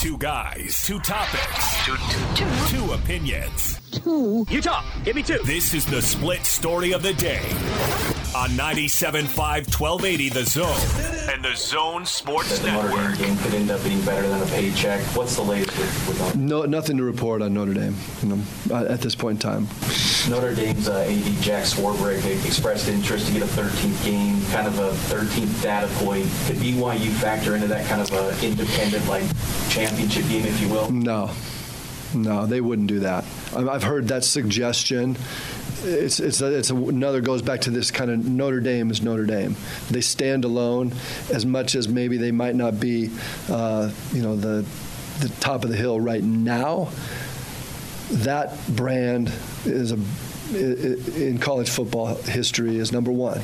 Two guys, two topics, Two, two, two. two opinions. Utah, give me two. This is the split story of the day on 97.5 1280 The Zone and The Zone Sports The Notre Dame Network. game could end up being better than a paycheck. What's the latest with, with Notre No, nothing to report on Notre Dame you know, at at this point in time. Notre Dame's uh, AD Jack Swarbrick expressed interest to get a 13th game, kind of a 13th data point. Could BYU factor into that kind of a independent, like championship game, if you will? No, no, they wouldn't do that. I've I've heard that suggestion. It's it's it's another goes back to this kind of Notre Dame is Notre Dame. They stand alone as much as maybe they might not be, uh, you know, the the top of the hill right now. That brand is a in college football history is number one.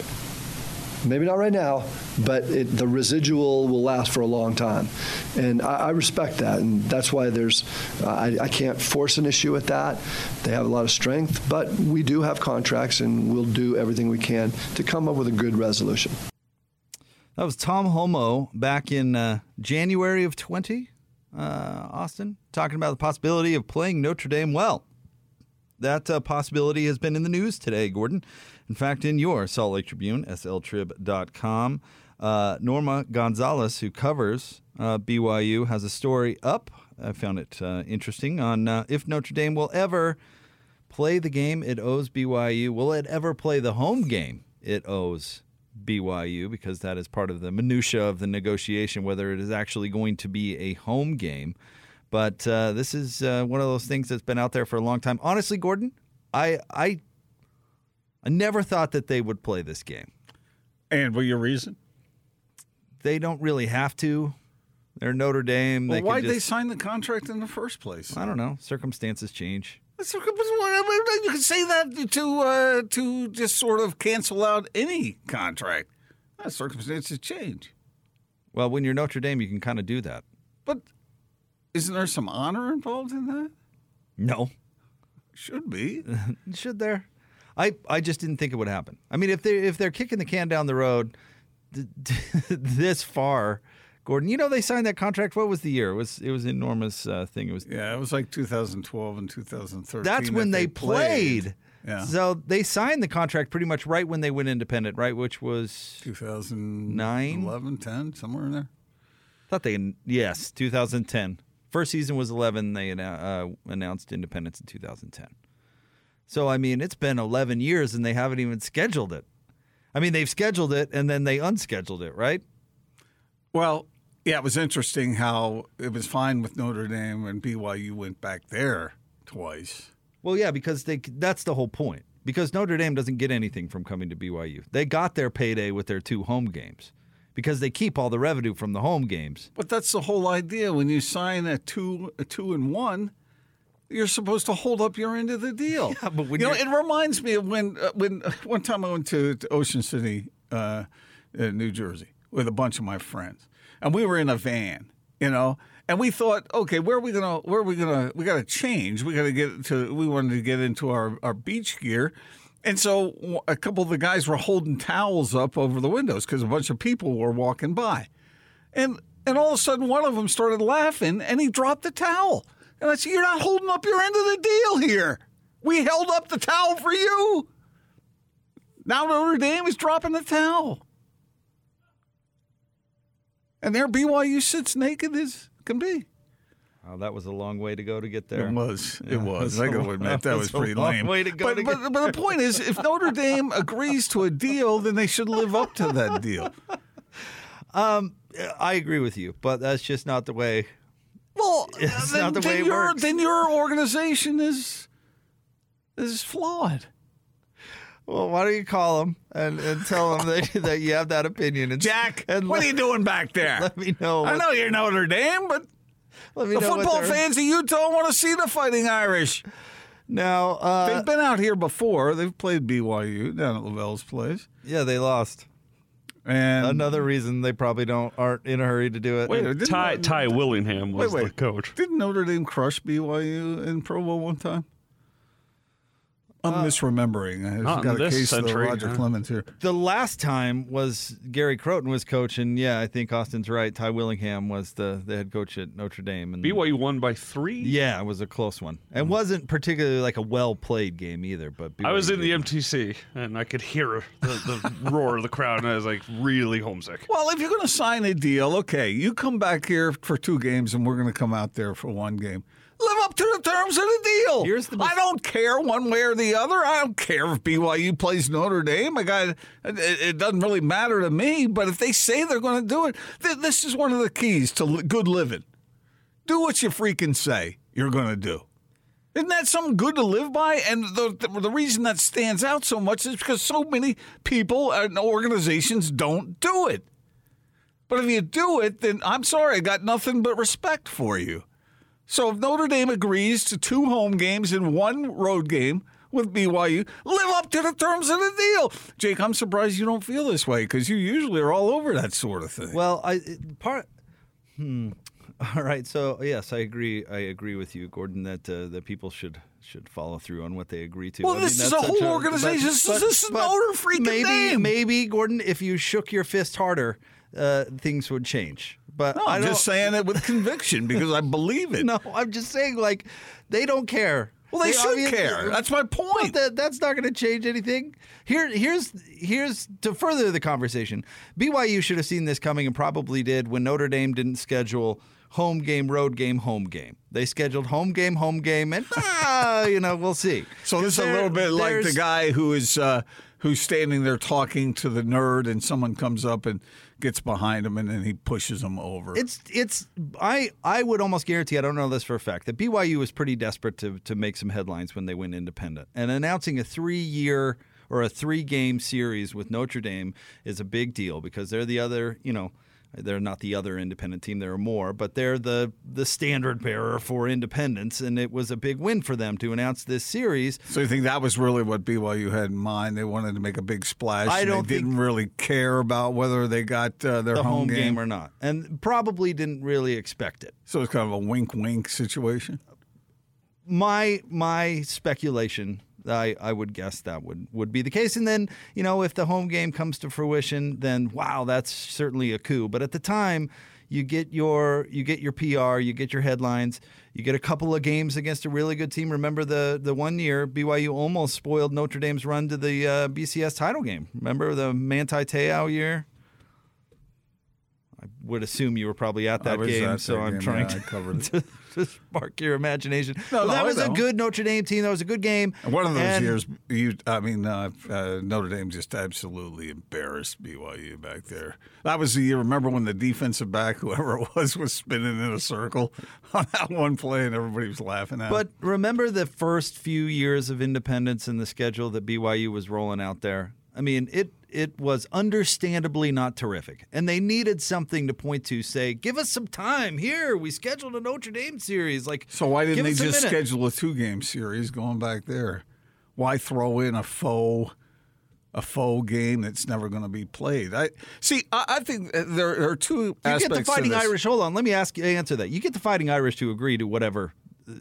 Maybe not right now, but it, the residual will last for a long time, and I, I respect that, and that's why there's. I, I can't force an issue with that. They have a lot of strength, but we do have contracts, and we'll do everything we can to come up with a good resolution. That was Tom Holmoe back in uh, January of 20, uh, Austin, talking about the possibility of playing Notre Dame well. That uh, possibility has been in the news today, Gordon. In fact, in your Salt Lake Tribune, sltrib.com, uh, Norma Gonzalez, who covers uh, BYU, has a story up. I found it uh, interesting on uh, if Notre Dame will ever play the game it owes BYU. Will it ever play the home game it owes BYU? Because that is part of the minutia of the negotiation, whether it is actually going to be a home game. But uh, this is uh, one of those things that's been out there for a long time. Honestly, Gordon, I I I never thought that they would play this game. And what your reason? They don't really have to. They're Notre Dame. Well, they why'd can they sign the contract in the first place? I don't know. Circumstances change. You can say that to uh, to just sort of cancel out any contract. Uh, circumstances change, Well, when you're Notre Dame, you can kind of do that. but isn't there some honor involved in that? No. Should be. Should there? I, I just didn't think it would happen. I mean, if they if they're kicking the can down the road th- this far, Gordon, you know they signed that contract. What was the year? It was it was an enormous uh, thing. It was Yeah, it was like 2012 and 2013. that's that when they, played. Yeah. So they signed the contract pretty much right when they went independent, right? Which was 2009, 11, 10, somewhere in there. I thought they yes, 2010. First season was 11. They uh, announced independence in 2010. So I mean, it's been 11 years and they haven't even scheduled it. I mean, they've scheduled it and then they unscheduled it, right? Well, yeah, it was interesting how it was fine with Notre Dame and BYU went back there twice. Well, yeah, because they that's the whole point. Because Notre Dame doesn't get anything from coming to BYU. They got their payday with their two home games. Because they keep all the revenue from the home games. But that's the whole idea. When you sign a two, a two and one, you're supposed to hold up your end of the deal. Yeah, but when you know, it reminds me of when uh, when uh, one time I went to, to Ocean City, uh, New Jersey, with a bunch of my friends, and we were in a van. You know, and we thought, okay, where are we gonna? Where are we gonna? We got to change. We got to get to. We wanted to get into our our beach gear. And so a couple of the guys were holding towels up over the windows because a bunch of people were walking by. And and all of a sudden, one of them started laughing, and he dropped the towel. And I said, "You're not holding up your end of the deal here. We held up the towel for you. Now Notre Dame is dropping the towel, and there BYU sits naked as can be. Oh, that was a long way to go to get there. It was. Yeah, it was. that's oh, I a- gotta admit that, that was, was a pretty long lame. way to go But, to but, get but the point is, if Notre Dame agrees to a deal, then they should live up to that deal. Um, I agree with you, but that's just not the way. Well, It's then, not the way it your, works. Then your organization is is flawed. Well, why don't you call them and, and tell them that, that you have that opinion? And, Jack, and what let, are you doing back there? let me know. I know you're Notre Dame, but Let me the football fans of Utah want to see the Fighting Irish. Now, uh, They've been out here before. They've played BYU down at LaVell's place. yeah, they lost. And Another reason they probably don't aren't in a hurry to do it. wait, didn't, Ty Ty Willingham was wait, the coach. Didn't Notre Dame crush BYU in Provo one time? I'm misremembering. I've Not in got a this case of century, Roger huh? Clemens here. The last time was Gary Crowton was coach, and yeah, I think Austin's right. Ty Willingham was the, the head coach at Notre Dame, and BYU won by three. yeah, it was a close one. It hmm. wasn't particularly like a well played game either. But I was in the did. MTC and I could hear the, the roar of the crowd, and I was like really homesick. Well, if you're going to sign a deal, okay, you come back here for two games, and we're going to come out there for one game. Live up to the terms of the deal. Here's the I don't care one way or the other. I don't care if BYU plays Notre Dame. I got it, it doesn't really matter to me. But if they say they're going to do it, th- this is one of the keys to li- good living. Do what you freaking say you're going to do. Isn't that something good to live by? And the, the, the reason that stands out so much is because so many people and organizations don't do it. But if you do it, then I'm sorry, I got nothing but respect for you. So if Notre Dame agrees to two home games and one road game with BYU, live up to the terms of the deal. Jake, I'm surprised you don't feel this way because you usually are all over that sort of thing. Well, I part. Hmm. All right. So yes, I agree. I agree with you, Gordon, that uh, that people should should follow through on what they agree to. Well, I this mean, is a whole organization. This is- this is but Notre freaking maybe, Dame. Maybe Gordon, if you shook your fist harder, uh, things would change. But no, I'm just saying it with conviction because I believe it. No, I'm just saying like they don't care. Well, they should obviously- care. That's my point. That, that's not going to change anything. Here, here's here's to further the conversation. BYU should have seen this coming and probably did when Notre Dame didn't schedule home game, road game, home game. They scheduled home game, home game, and ah, you know we'll see. So this is a little bit like the guy who is uh, who's standing there talking to the nerd, and someone comes up and gets behind him, and then he pushes him over. It's it's I I would almost guarantee I don't know this for a fact that BYU was pretty desperate to to make some headlines when they went independent and announcing a three year or a three game series with Notre Dame is a big deal because they're the other you know they're not the other independent team there are more but they're the the standard bearer for independence and it was a big win for them to announce this series so you think that was really what BYU had in mind? They wanted to make a big splash. I don't they didn't really care about whether they got uh, their the home, home game or not and probably didn't really expect it so it's kind of a wink-wink situation. my my speculation I, I would guess that would, would be the case. And then, you know, if the home game comes to fruition, then wow, that's certainly a coup. But at the time, you get your you get your PR, you get your headlines, you get a couple of games against a really good team. Remember the the one year BYU almost spoiled Notre Dame's run to the uh, BCS title game. Remember the Manti Te'o year? I would assume you were probably at that game, at so that I'm game, trying yeah, to, to, to spark your imagination. No, no, that was a good Notre Dame team. That was a good game. And one of those And- years, you, I mean, uh, uh, Notre Dame just absolutely embarrassed BYU back there. That was the year. Remember when the defensive back, whoever it was, was spinning in a circle on that one play, and everybody was laughing at. It. But it? remember the first few years of independence and the schedule that BYU was rolling out there. I mean, it it was understandably not terrific, and they needed something to point to. Say, give us some time here. We scheduled a Notre Dame series. Like, So why didn't they just minute. schedule a two-game series going back there? Why throw in a faux, a faux game that's never going to be played? I see. I, I think there, there are two You aspects. get the Fighting. Irish. Hold on, let me ask you answer that. You get the Fighting Irish to agree to whatever, uh,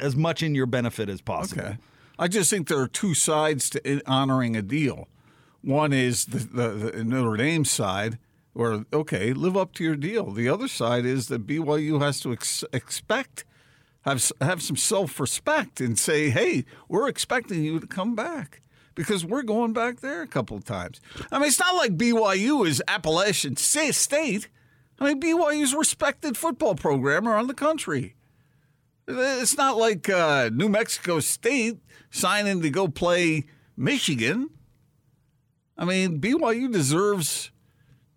as much in your benefit as possible. Okay. I just think there are two sides to honoring a deal. One is the, the, the Notre Dame side, where, okay, live up to your deal. The other side is that BYU has to ex- expect, have, have some self respect and say, hey, we're expecting you to come back because we're going back there a couple of times. I mean, it's not like BYU is Appalachian State. I mean, BYU's respected football program around the country. It's not like uh, New Mexico State signing to go play Michigan. I mean, BYU deserves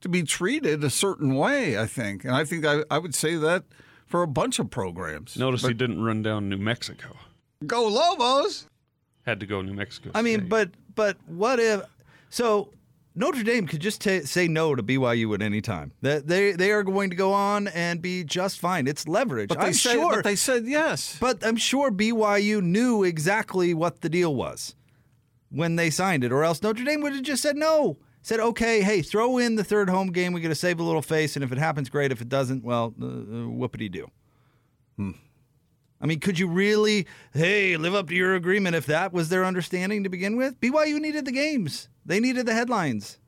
to be treated a certain way, I think. And I think I, I would say that for a bunch of programs. Notice he didn't run down New Mexico. Go Lobos! Had to go New Mexico. I mean, but but what if? So Notre Dame could just ta say no to BYU at any time. That they they are going to go on and be just fine. It's leverage. But they, I'm said, sure. but they said yes. But I'm sure BYU knew exactly what the deal was when they signed it, or else Notre Dame would have just said no. Said, okay, hey, throw in the third home game. We're going to save a little face, and if it happens, great. If it doesn't, well, uh, uh, whoopity do. I I mean, could you really, hey, live up to your agreement if that was their understanding to begin with? BYU needed the games, they needed the headlines.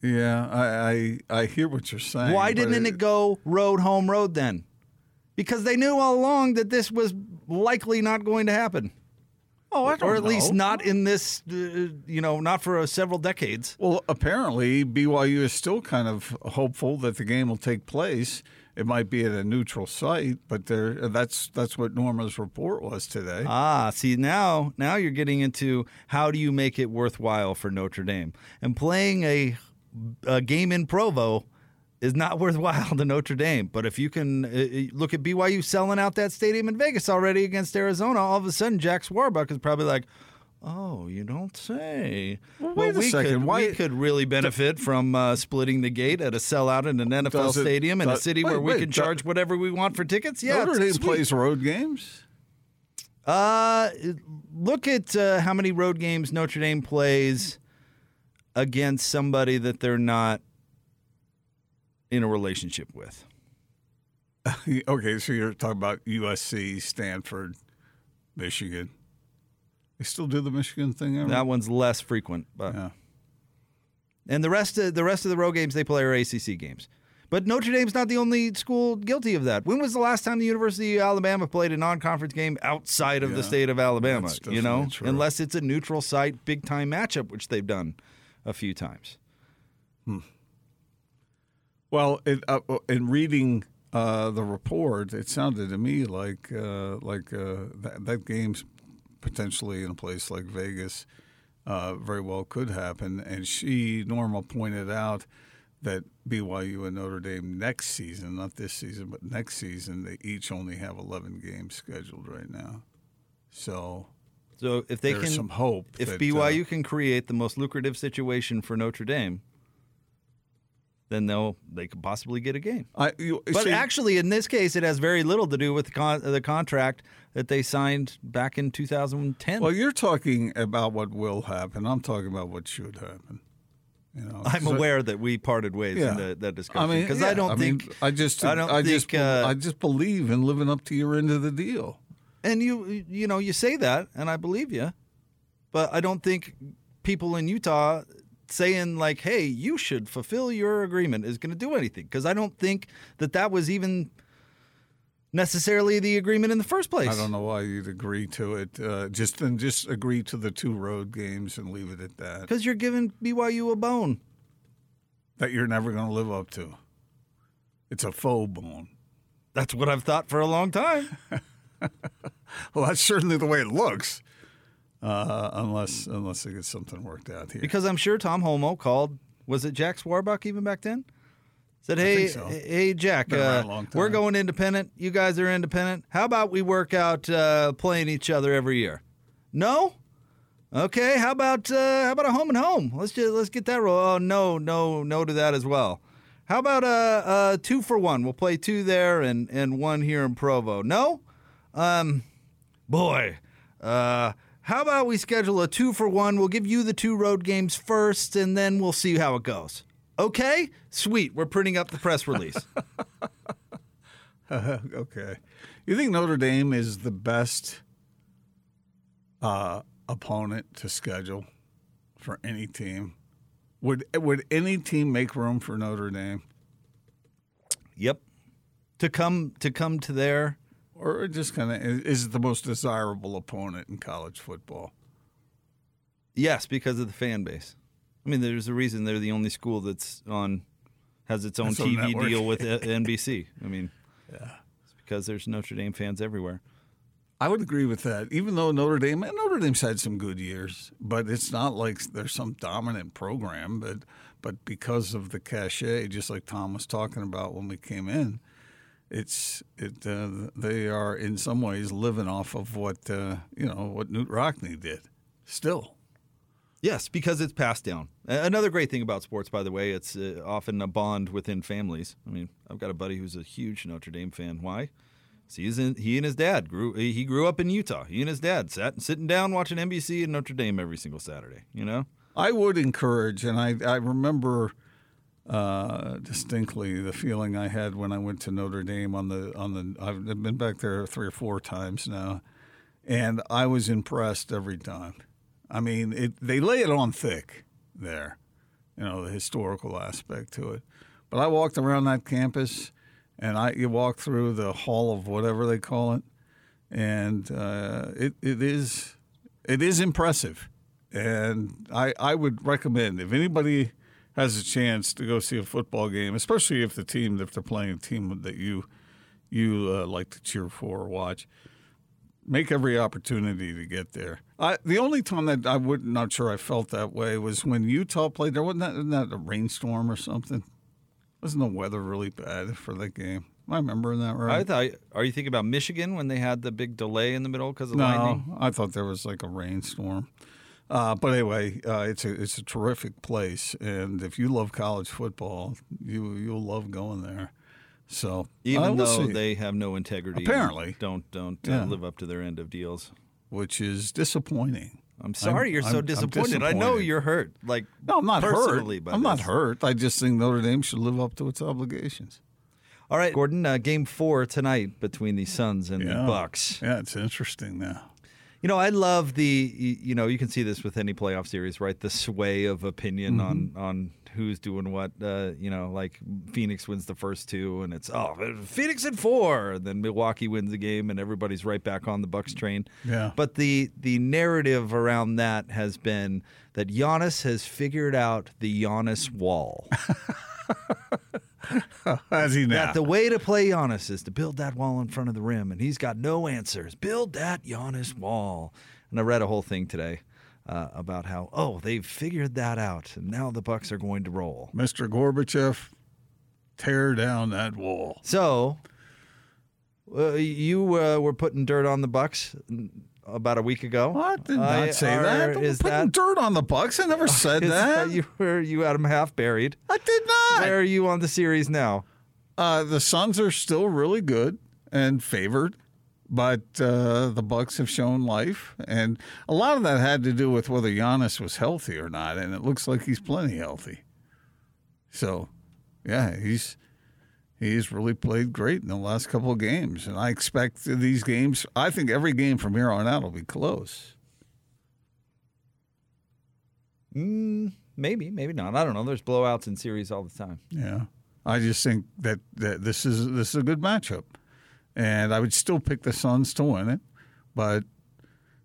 Yeah, I, I I hear what you're saying. Why didn't it go road, home, road then? Because they knew all along that this was likely not going to happen. Oh, I don't or at least not in this, uh, you know, not for uh, several decades. Well, apparently BYU is still kind of hopeful that the game will take place. It might be at a neutral site, but there that's that's what Norma's report was today. Ah, see now now you're getting into how do you make it worthwhile for Notre Dame? And playing a, a game in Provo is not worthwhile to Notre Dame. But if you can uh, uh, look at BYU selling out that stadium in Vegas already against Arizona, all of a sudden Jack Swarbrick is probably like, "Oh, you don't say." Well, wait a we second. Could, Why- we could really benefit from uh, splitting the gate at a sellout in an NFL it- stadium in a city wait, where we wait, can charge whatever we want for tickets. Yeah, Notre Dame plays road games. Uh, look at uh, how many road games Notre Dame plays against somebody that they're not in a relationship with. okay, so you're talking about USC, Stanford, Michigan. They still do the Michigan thing. Ever? That one's less frequent, but yeah. and the rest of the rest of the road games they play are ACC games. But Notre Dame's not the only school guilty of that. When was the last time the University of Alabama played a non-conference game outside of the state of Alabama? You know, true. unless it's a neutral site, big time matchup, which they've done a few times. Hmm. Well, it, uh, in reading uh, the report, it sounded to me like uh, like uh, that, that game's potentially in a place like Vegas uh, very well could happen. And she, Norma, pointed out that BYU and Notre Dame next season, not this season, but next season, they each only have 11 games scheduled right now. So So if they there's can, some hope. if that, uh, BYU can create the most lucrative situation for Notre Dame, then they'll they could possibly get a game. I, you, But see, actually, in this case, it has very little to do with the, con- the contract that they signed back in 2010. Well, you're talking about what will happen. I'm talking about what should happen. You know, I'm aware that we parted ways Yeah. in the, that discussion I mean, because yeah, I don't I mean, think I just I don't I just uh, I just believe in living up to your end of the deal. and you you know you say that and I believe you, but I don't think people in Utah saying like, "Hey, you should fulfill your agreement" is going to do anything because I don't think that that was even necessarily the agreement in the first place. I don't know why you'd agree to it. Uh, just then, just agree to the two road games and leave it at that. because you're giving BYU a bone. That you're never going to live up to. It's a faux bone. That's what I've thought for a long time. Well, that's certainly the way it looks. Uh, unless unless they get something worked out here. Because I'm sure Tom Holmoe called. Was it Jack Swarbrick even back then? Said, "Hey, so. hey, Jack, uh, we're going independent. You guys are independent. How about we work out uh, playing each other every year? No. Okay. How about uh, how about a home and home? Let's just let's get that roll. Oh no, no, no to that as well. How about uh, uh, two for one? We'll play two there and and one here in Provo. No. Um, boy. Uh, how about we schedule a two for one? We'll give you the two road games first, and then we'll see how it goes. Okay, sweet. We're printing up the press release. okay. You think Notre Dame is the best uh, opponent to schedule for any team? Would would any team make room for Notre Dame, yep. To come to come to there. Or just kind of is it the most desirable opponent in college football? Yes, because of the fan base. I mean, there's a reason they're the only school that's on has its own own TV deal with NBC. I mean, yeah, it's because there's Notre Dame fans everywhere. I would agree with that. Even though Notre Dame and Notre Dame's had some good years, but it's not like there's some dominant program. But but because of the cachet, just like Tom was talking about when we came in, it's it uh, they are in some ways living off of what uh, you know what Knute Rockne did. Still, Yes, because it's passed down. Another great thing about sports, by the way, it's uh, often a bond within families. I mean, I've got a buddy who's a huge Notre Dame fan. Why? He's in, he and his dad grew. He grew up in Utah. He and his dad sat sitting down watching NBC and Notre Dame every single Saturday. You know, I would encourage, and I I remember uh, distinctly the feeling I had when I went to Notre Dame on the on the. I've been back there three or four times now, and I was impressed every time. I mean, it, they lay it on thick there, you know, the historical aspect to it. But I walked around that campus, and I you walk through the hall of whatever they call it, and uh, it it is it is impressive, and I I would recommend if anybody has a chance to go see a football game, especially if the team if they're playing a team that you you uh, like to cheer for or watch, make every opportunity to get there. I, the only time that I would not sure I felt that way was when Utah played there. Wasn't that, wasn't that a rainstorm or something? Wasn't the weather really bad for that game? Am I remembering that right? I thought. Are you thinking about Michigan when they had the big delay in the middle because of no, lightning? I thought there was like a rainstorm. Uh, but anyway, uh, it's a it's a terrific place, and if you love college football, you you'll love going there. So Even uh, though see, they have no integrity, Apparently. don't don't uh, Yeah. live up to their end of deals. which is disappointing. I'm sorry you're I'm- so I'm disappointed. I know you're hurt. Like No, I'm not hurt. I'm not hurt. I just think Notre Dame should live up to its obligations. All right, Gordon. Uh, game four tonight between the Suns and the Bucks. Yeah, it's interesting now. You know, I love the. You know, you can see this with any playoff series, right? The sway of opinion on on who's doing what. Uh, you know, like Phoenix wins the first two, and it's oh Phoenix in four. And then Milwaukee wins the game, and everybody's right back on the Bucks train. Yeah. But the the narrative around that has been that Giannis has figured out the Giannis wall. He now? That the way to play Giannis is to build that wall in front of the rim, and he's got no answers. Build that Giannis wall. And I read a whole thing today uh, about how oh they've figured that out, and now the Bucks are going to roll. Mr. Gorbachev, tear down that wall. So uh, you uh, were putting dirt on the Bucks about a week ago. I did not I- say are- that. I'm Is putting that dirt on the Bucks. I never said is that. you were you had them half buried? I did not. Where are you on the series now? Uh, the Suns are still really good and favored, but uh, the Bucks have shown life, and a lot of that had to do with whether Giannis was healthy or not, and it looks like he's plenty healthy. So, yeah, he's he's really played great in the last couple of games, and I expect these games. I think every game from here on out will be close. Mm, maybe, maybe not. I don't know. There's blowouts in series all the time. Yeah, I just think that, that this is this is a good matchup, and I would still pick the Suns to win it, but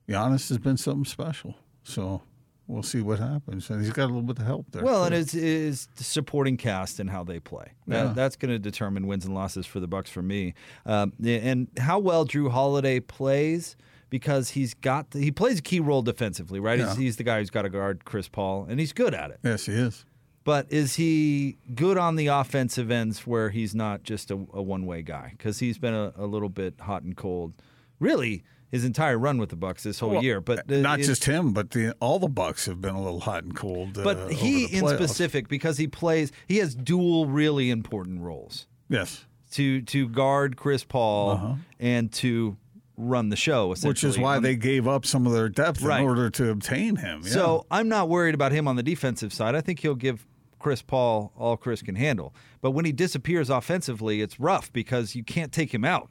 Giannis has been something special, so we'll see what happens, and he's got a little bit of help there. Well, too. and it's is the supporting cast and how they play. That, Yeah. That's going to determine wins and losses for the Bucks for me, um, and how well Jrue Holiday plays because he's got he plays a key role defensively, right? He's, he's the guy who's got to guard Chris Paul, and he's good at it. yes, he is. But is he good on the offensive ends where he's not just a, a one way guy? Because he's been a, a little bit hot and cold, really his entire run with the Bucks this whole Well, year. But uh, not just him, but the all the Bucks have been a little hot and cold. uh, But over he, in specific, because he plays, he has dual really important roles yes, to to guard Chris Paul and to run the show. Uh-huh. which is why they gave up some of their depth Right. in order to obtain him. Yeah. So I'm not worried about him on the defensive side. I think he'll give Chris Paul all Chris can handle. But when he disappears offensively, it's rough because you can't take him out.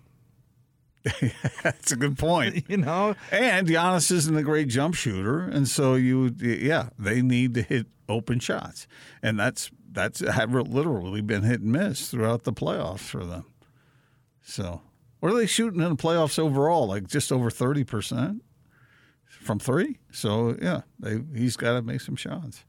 that's a good point. You know, And Giannis isn't a great jump shooter, and so you, yeah, they need to hit open shots, and that's that's have literally been hit and miss throughout the playoffs for them. So, what are they shooting in the playoffs overall? Like just over thirty percent from three. So yeah, they, he's got to make some shots.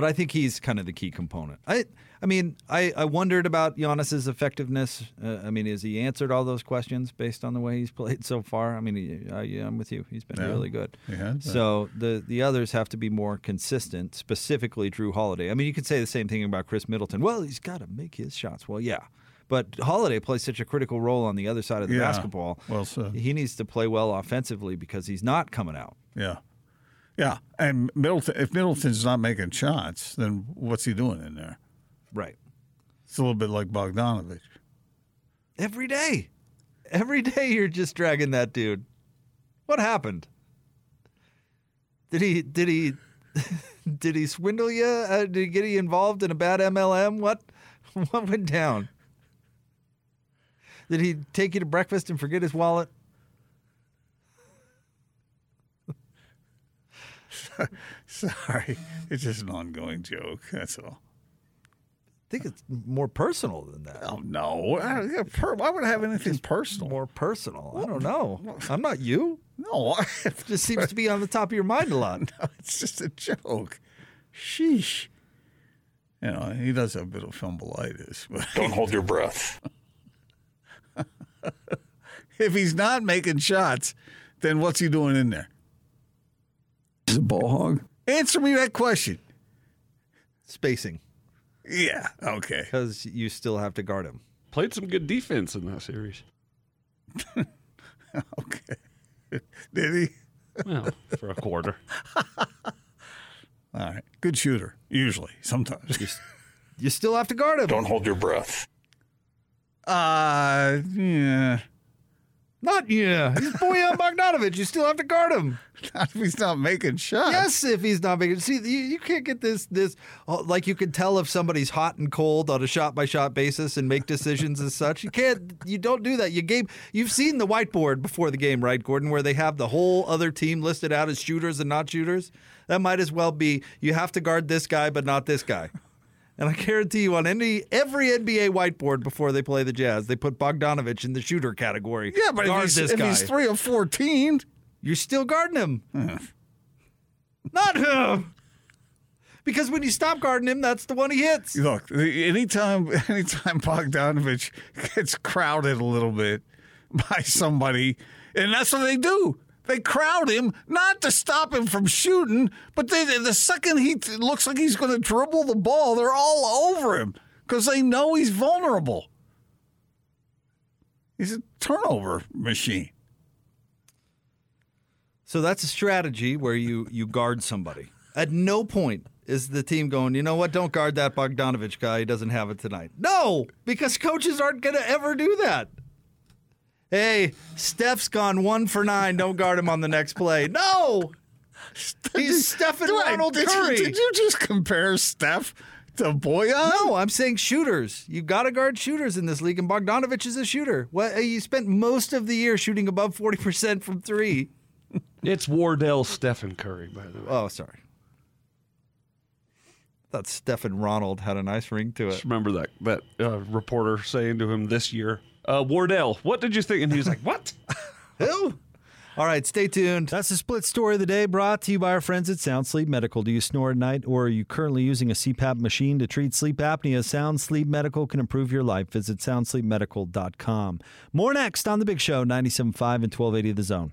But I think he's kind of the key component. I, I mean, I, I wondered about Giannis's effectiveness. Uh, I mean, has he answered all those questions based on the way he's played so far? I mean, he, I, yeah, I'm with you. He's been Yeah, really good. has. So the the others have to be more consistent. Specifically, Jrue Holiday. I mean, you could say the same thing about Khris Middleton. Well, he's got to make his shots. Well, yeah. But Holiday plays such a critical role on the other side of the Yeah, basketball. well said. He needs to play well offensively because he's not coming out. Yeah, yeah. And Middleton, if Middleton's not making shots, then what's he doing in there? Right. It's a little bit like Bogdanović. Every day. Every day you're just dragging that dude. What happened? Did he did he Did he swindle you? Uh, did he get you involved in a bad MLM? What what went down? Did he take you to breakfast and forget his wallet? Sorry, it's just an ongoing joke. That's all. I think it's more personal than that. Oh no! I- yeah, per- Why would I have anything personal? More personal. I don't know. I'm not you. No, I- It just seems to be on the top of your mind a lot. no, it's just a joke. Sheesh. You know, he does have a bit of fumbleitis, but Don't hold your breath. if he's not making shots, then what's he doing in there? He's a ball hog. Answer me that question. Spacing, Yeah. Okay. because you still have to guard him. Played some good defense in that series. Okay. Did he? Well, for a quarter. All right. Good shooter. Usually. Sometimes. You still have to guard him. Don't hold your breath. Uh. Yeah. Not yeah. He's Bojan Bogdanović. You still have to guard him. Not if he's not making shots. Yes, if he's not making. See, you, you can't get this this oh, like you can tell if somebody's hot and cold on a shot by shot basis and make decisions as such. You can't. You don't do that. You game. You've seen the whiteboard before the game, right, Gordon, where they have the whole other team listed out as shooters and not shooters. That might as well be. You have to guard this guy, but not this guy. And I guarantee you, on any every NBA whiteboard before they play the Jazz, they put Bogdanović in the shooter category. Yeah, but if he's, this if guy. he's three of fourteen, You're still guarding him. Not him. Because when you stop guarding him, that's the one he hits. look. Anytime, anytime Bogdanović gets crowded a little bit by somebody, and that's what they do. They crowd him not to stop him from shooting, but they, the second he t- looks like he's going to dribble the ball, they're all over him because they know he's vulnerable. He's a turnover machine. So that's a strategy where you you guard somebody. At no point is the team going, you know what, don't guard that Bogdanović guy. He doesn't have it tonight. No, because coaches aren't going to ever do that. Hey, Steph's gone one for nine. Don't guard him on the next play. No, he's Stephen Wait, Ronald did you- Curry. did you just compare Steph to Bojan? No, I'm saying shooters. You got to guard shooters in this league, and Bogdanović is a shooter. What you spent most of the year shooting above forty percent from three. It's Wardell Stephen Curry, by the way. Oh, sorry. Thought Stephen Ronald had a nice ring to it. Just remember that that uh, reporter saying to him this year, uh, Wardell, what did you think? And he was like, what? Who? All right, stay tuned. That's the split story of the day brought to you by our friends at Sound Sleep Medical. Do you snore at night or are you currently using a CPAP machine to treat sleep apnea? Sound Sleep Medical can improve your life. Visit soundsleepmedical.com. More next on The Big Show, 97.5 and 1280 The Zone.